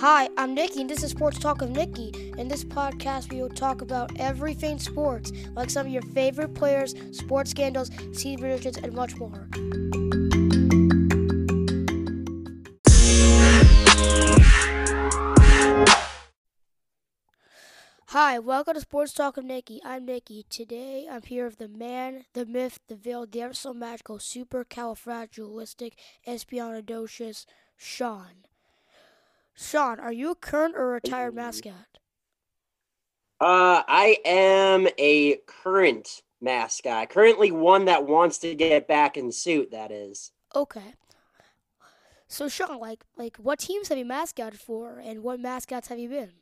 Hi, I'm Nikki, and this is Sports Talk with Nikki. In this podcast, we will talk about everything sports, like some of your favorite players, sports scandals, team predictions, and much more. Hi, welcome to Sports Talk with Nikki. I'm Nikki. Today, I'm here with the man, the myth, the veil, the ever so magical, supercalifragilistic, espialidocious Sean. Sean, are you a current or retired mascot? Uh, I am a current mascot. Currently, one that wants to get back in suit. That is. Okay. So, Sean, like, like, what teams have you mascotted for, and what mascots have you been?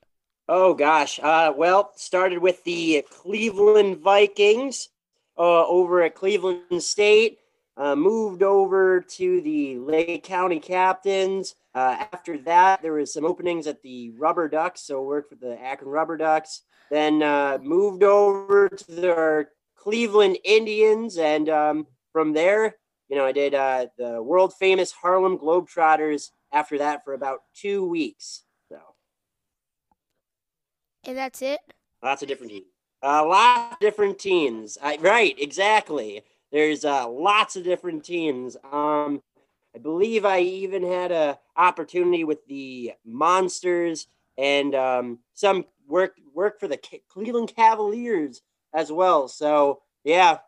Oh gosh. Uh, well, started with the Cleveland Vikings uh, over at Cleveland State. Uh, moved over to the Lake County Captains. Uh, after that, there was some openings at the Rubber Ducks, so worked for the Akron Rubber Ducks. Then uh, moved over to the Cleveland Indians, and um, from there, you know, I did uh, the world famous Harlem Globetrotters. After that, for about two weeks. So, And that's it? lots of different teams. A lot of different teams. I, right, exactly. There's uh, lots of different teams. Um, I believe I even had a opportunity with the Monsters and um, some work work for the Cleveland Cavaliers as well. So yeah,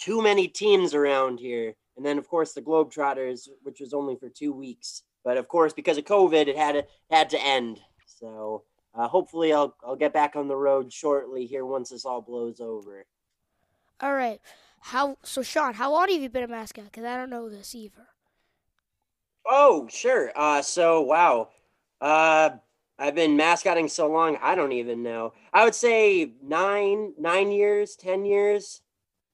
too many teams around here. And then of course the Globetrotters, which was only for two weeks. But of course, because of COVID, it had to had to end. So uh, hopefully, I'll I'll get back on the road shortly here once this all blows over. All right. How so, Sean? How long have you been a mascot? Because I don't know this either. Oh, sure. Uh, so wow. Uh, I've been mascotting so long, I don't even know. I would say nine, nine years, ten years,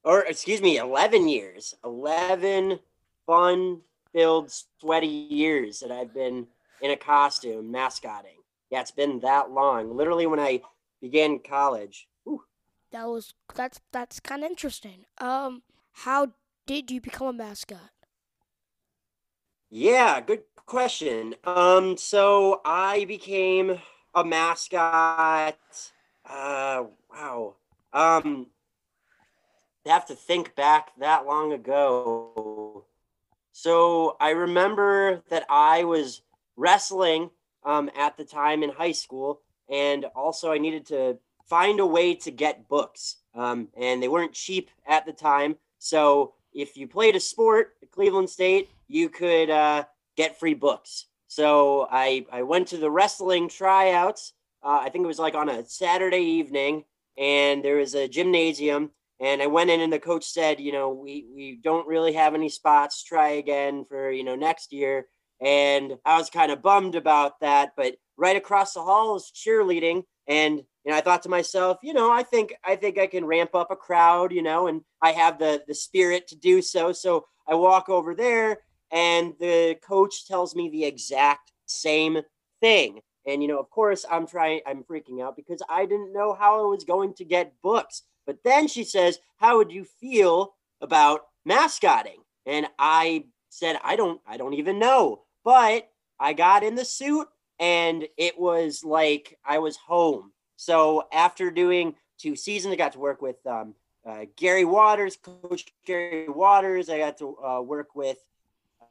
or excuse me, eleven years. Eleven fun-filled, sweaty years that I've been in a costume mascotting. Yeah, it's been that long. Literally, when I began college. That was that's that's kind of interesting. Um, how did you become a mascot? Yeah, good question. Um, so I became a mascot. Uh, wow. Um, I have to think back that long ago. So I remember that I was wrestling um, at the time in high school, and also I needed to find a way to get books. Um, and they weren't cheap at the time. So if you played a sport at Cleveland State, you could uh, get free books. So I, I went to the wrestling tryouts. Uh, I think it was like on a Saturday evening, and there was a gymnasium. And I went in, and the coach said, you know, we, we don't really have any spots. Try again for, you know, next year. And I was kind of bummed about that. But right across the hall is cheerleading. And know, I thought to myself, you know, I think I think I can ramp up a crowd, you know, and I have the the spirit to do so. So I walk over there and the coach tells me the exact same thing. And you know, of course, I'm trying I'm freaking out because I didn't know how I was going to get books. But then she says, "How would you feel about mascotting?" And I said, "I don't I don't even know." But I got in the suit and it was like I was home. So after doing two seasons, I got to work with um, uh, Gary Waters, Coach Gary Waters. I got to uh, work with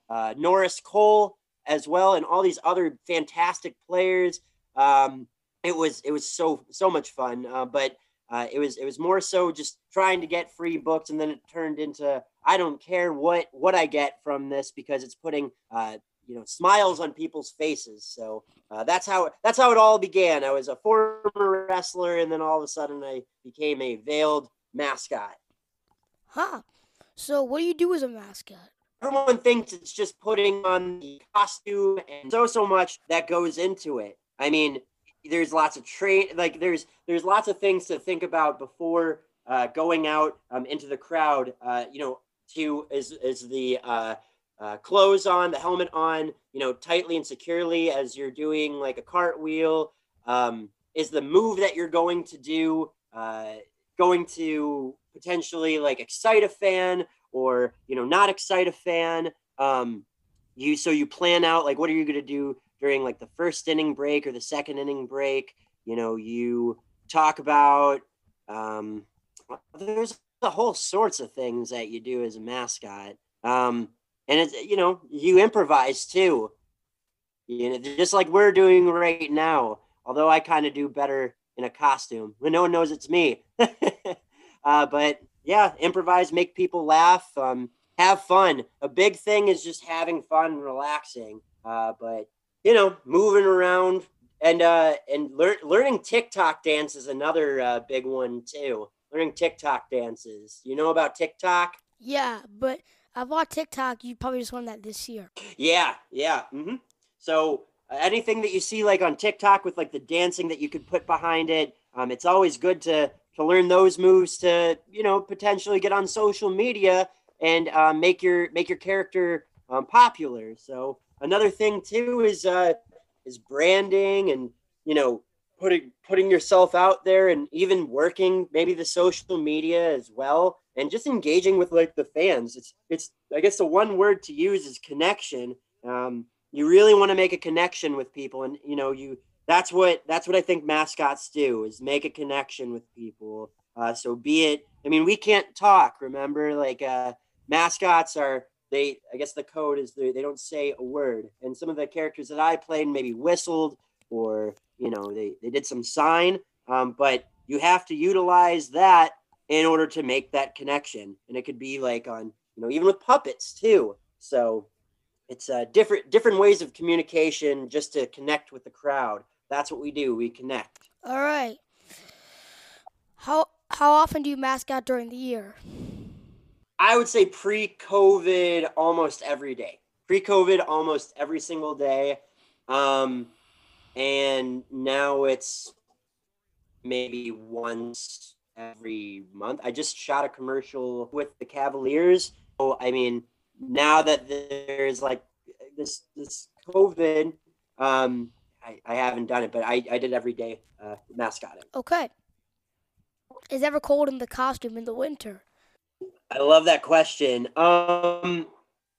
uh, Norris Cole as well, and all these other fantastic players. Um, it was it was so so much fun, uh, but uh, it was it was more so just trying to get free books, and then it turned into I don't care what what I get from this because it's putting uh, you know smiles on people's faces. So uh, that's how that's how it all began. I was a former wrestler, and then all of a sudden I became a veiled mascot. Huh. So what do you do as a mascot? Everyone thinks it's just putting on the costume, and so so much that goes into it. I mean, there's lots of train, like there's there's lots of things to think about before uh, going out um, into the crowd. Uh, you know, to is is the uh, uh, clothes on, the helmet on, you know, tightly and securely as you're doing like a cartwheel. Um, is the move that you're going to do uh, going to potentially like excite a fan or you know not excite a fan? Um, you so you plan out like what are you going to do during like the first inning break or the second inning break. You know, you talk about um, there's a whole sorts of things that you do as a mascot. Um, and it's you know you improvise too. You know, just like we're doing right now. Although I kind of do better in a costume when no one knows it's me. uh, but yeah, improvise, make people laugh, um, have fun. A big thing is just having fun, relaxing. Uh, but you know, moving around and uh, and lear- learning TikTok dance is another uh, big one too. Learning TikTok dances. You know about TikTok? Yeah, but I bought TikTok. You probably just learned that this year. Yeah, yeah. Mm-hmm. So uh, anything that you see like on TikTok with like the dancing that you could put behind it, um, it's always good to to learn those moves to you know potentially get on social media and uh, make your make your character um, popular. So another thing too is uh, is branding and you know putting putting yourself out there and even working maybe the social media as well and just engaging with like the fans. It's it's I guess the one word to use is connection. Um, you really want to make a connection with people, and you know you that's what that's what I think mascots do is make a connection with people. Uh, so be it. I mean, we can't talk. Remember, like uh, mascots are they. I guess the code is they, they don't say a word. And some of the characters that I played maybe whistled or you know they they did some sign. Um, but you have to utilize that in order to make that connection. And it could be like on you know even with puppets too. So it's uh, different different ways of communication just to connect with the crowd. That's what we do. We connect. All right. How how often do you mascot during the year? I would say pre-COVID, almost every day. Pre-COVID, almost every single day. Um, and now it's maybe once every month. I just shot a commercial with the Cavaliers. So I mean, now that there's like this this COVID, um, I, I haven't done it, but I, I did every day uh, mascotting. Okay. Is it ever cold in the costume in the winter? I love that question. Um,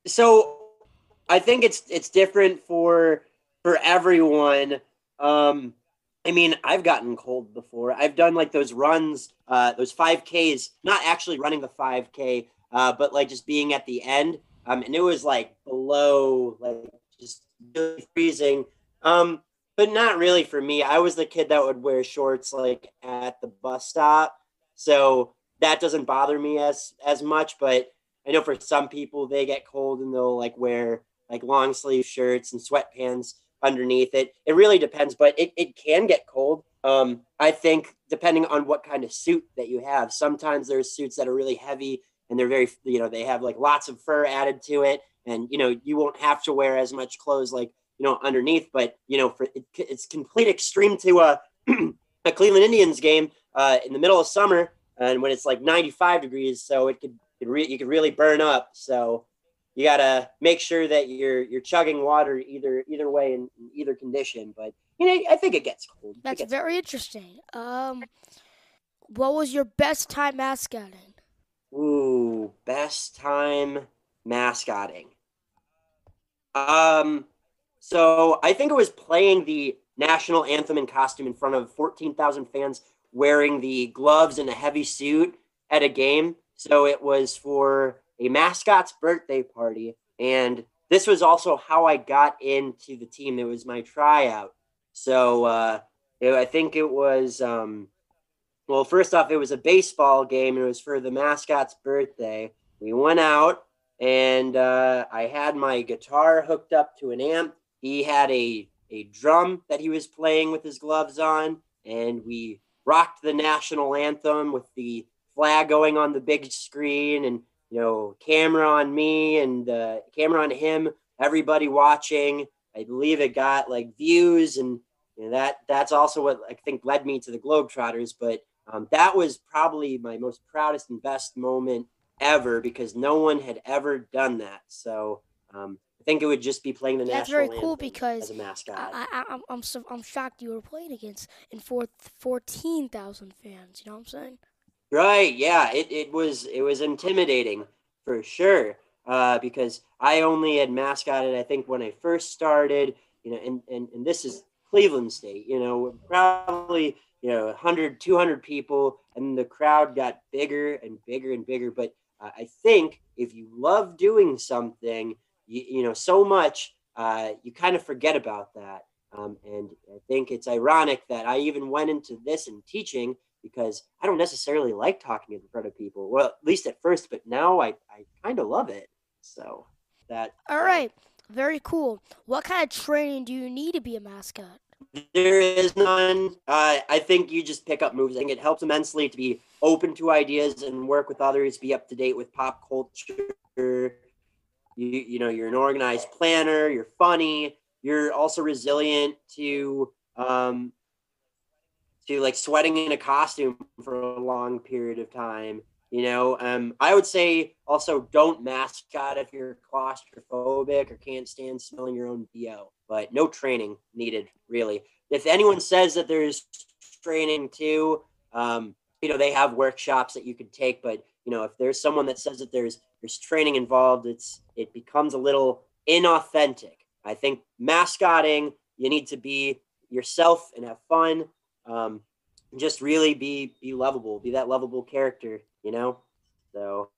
so I think it's it's different for for everyone. Um, I mean, I've gotten cold before. I've done like those runs, uh, those five Ks, not actually running the five K, uh, but like just being at the end. Um, and it was like below, like just really freezing. Um, but not really for me. I was the kid that would wear shorts like at the bus stop, so that doesn't bother me as as much. But I know for some people they get cold and they'll like wear like long sleeve shirts and sweatpants underneath it. It really depends, but it, it can get cold. Um, I think depending on what kind of suit that you have. Sometimes there's suits that are really heavy and they're very you know they have like lots of fur added to it, and you know you won't have to wear as much clothes like you know, underneath. But you know, for it, it's complete extreme to a, a Cleveland Indians game uh, in the middle of summer and when it's like 95 degrees, so it could it re- you could really burn up. So you gotta make sure that you're you're chugging water either either way in, in either condition. But you know, I think it gets cold. That's gets very cold. interesting. Um, what was your best time mascotting? Ooh, best time mascotting. Um, so I think it was playing the national anthem in costume in front of 14,000 fans wearing the gloves and a heavy suit at a game. So it was for a mascot's birthday party. And this was also how I got into the team. It was my tryout. So uh, it, I think it was, um, well, first off, it was a baseball game. It was for the mascot's birthday. We went out and uh, I had my guitar hooked up to an amp he had a a drum that he was playing with his gloves on, and we rocked the national anthem with the flag going on the big screen, and you know, camera on me and uh, camera on him, everybody watching. I believe it got like views, and you know, that that's also what I think led me to the Globetrotters. But um, that was probably my most proudest and best moment ever because no one had ever done that. So um, I think it would just be playing the national very cool because as a mascot. I, I, I'm I'm so, I'm shocked you were playing against in four, 14,000 fans. You know what I'm saying? Right. Yeah. It it was it was intimidating for sure. Uh, because I only had mascotted I think when I first started you know, and, and, and this is Cleveland State, you know, probably, you know, 100, 200 people, and the crowd got bigger and bigger and bigger. But uh, I think if you love doing something, you, you know, so much, uh, you kind of forget about that. Um, and I think it's ironic that I even went into this and teaching because I don't necessarily like talking in front of people. Well, at least at first, but now I, I kind of love it. So that. All right. Very cool. What kind of training do you need to be a mascot? There is none. Uh, I think you just pick up moves. I think it helps immensely to be open to ideas and work with others, be up to date with pop culture. You, you know, you're an organized planner, you're funny, you're also resilient to um, to like sweating in a costume for a long period of time. You know, um, I would say also don't mascot if you're claustrophobic or can't stand smelling your own BO, but no training needed really. If anyone says that there's training too, um, you know, they have workshops that you could take, but you know, if there's someone that says that there's there's training involved, it's it becomes a little inauthentic. I think mascotting, you need to be yourself and have fun. Um, just really be be lovable, be that lovable character, you know. So,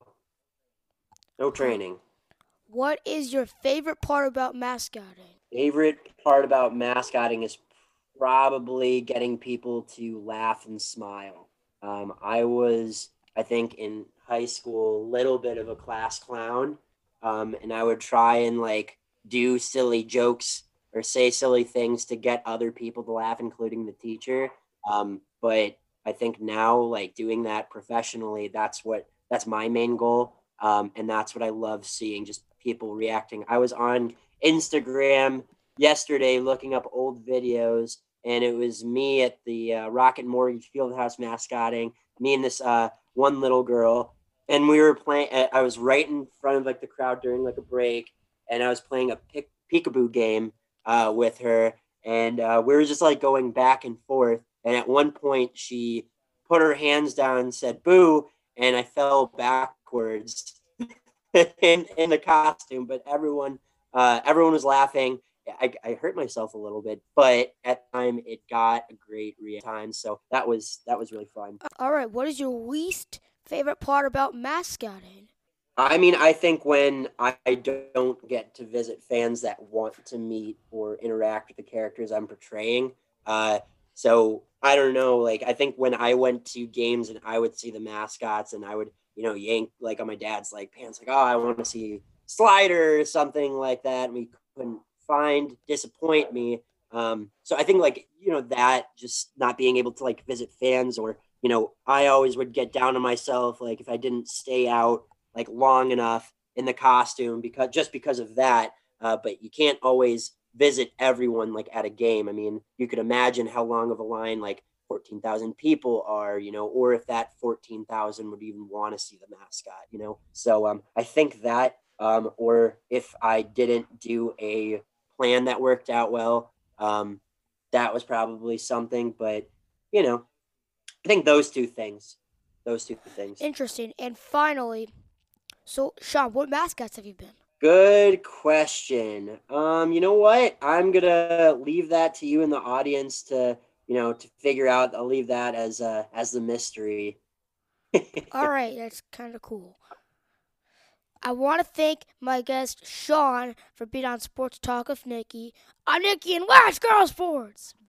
no training. What is your favorite part about mascotting? Favorite part about mascotting is probably getting people to laugh and smile. Um, I was, I think, in high school, a little bit of a class clown, um, and I would try and like do silly jokes or say silly things to get other people to laugh, including the teacher. Um, but I think now, like doing that professionally, that's what that's my main goal, um, and that's what I love seeing. Just people reacting. I was on Instagram yesterday looking up old videos, and it was me at the uh, Rocket Mortgage Fieldhouse mascotting. Me and this uh, one little girl, and we were playing. I was right in front of like the crowd during like a break, and I was playing a pick, peekaboo game uh, with her, and uh, we were just like going back and forth. And at one point, she put her hands down and said "boo," and I fell backwards in in the costume. But everyone uh, everyone was laughing. I, I hurt myself a little bit, but at the time it got a great reaction. So that was that was really fun. All right, what is your least favorite part about mascotting? I mean, I think when I don't get to visit fans that want to meet or interact with the characters I'm portraying, uh, so I don't know. Like, I think when I went to games and I would see the mascots and I would, you know, yank like on my dad's like pants, like, oh, I want to see Slider or something like that. And we couldn't find, disappoint me. Um, so I think like you know that just not being able to like visit fans or you know I always would get down on myself like if I didn't stay out like long enough in the costume because just because of that. Uh, but you can't always visit everyone like at a game. I mean, you could imagine how long of a line like 14,000 people are, you know, or if that 14,000 would even want to see the mascot, you know. So um, I think that, um, or if I didn't do a plan that worked out well, um, that was probably something. But you know, I think those two things, those two things. Interesting. And finally, so, Sean, what mascots have you been? Good question. Um, you know what? I'm gonna leave that to you in the audience to, you know, to figure out. I'll leave that as uh as the mystery. All right, that's kind of cool. I want to thank my guest Sean for being on Sports Talk with Nikki. I'm Nikki, and watch girls sports.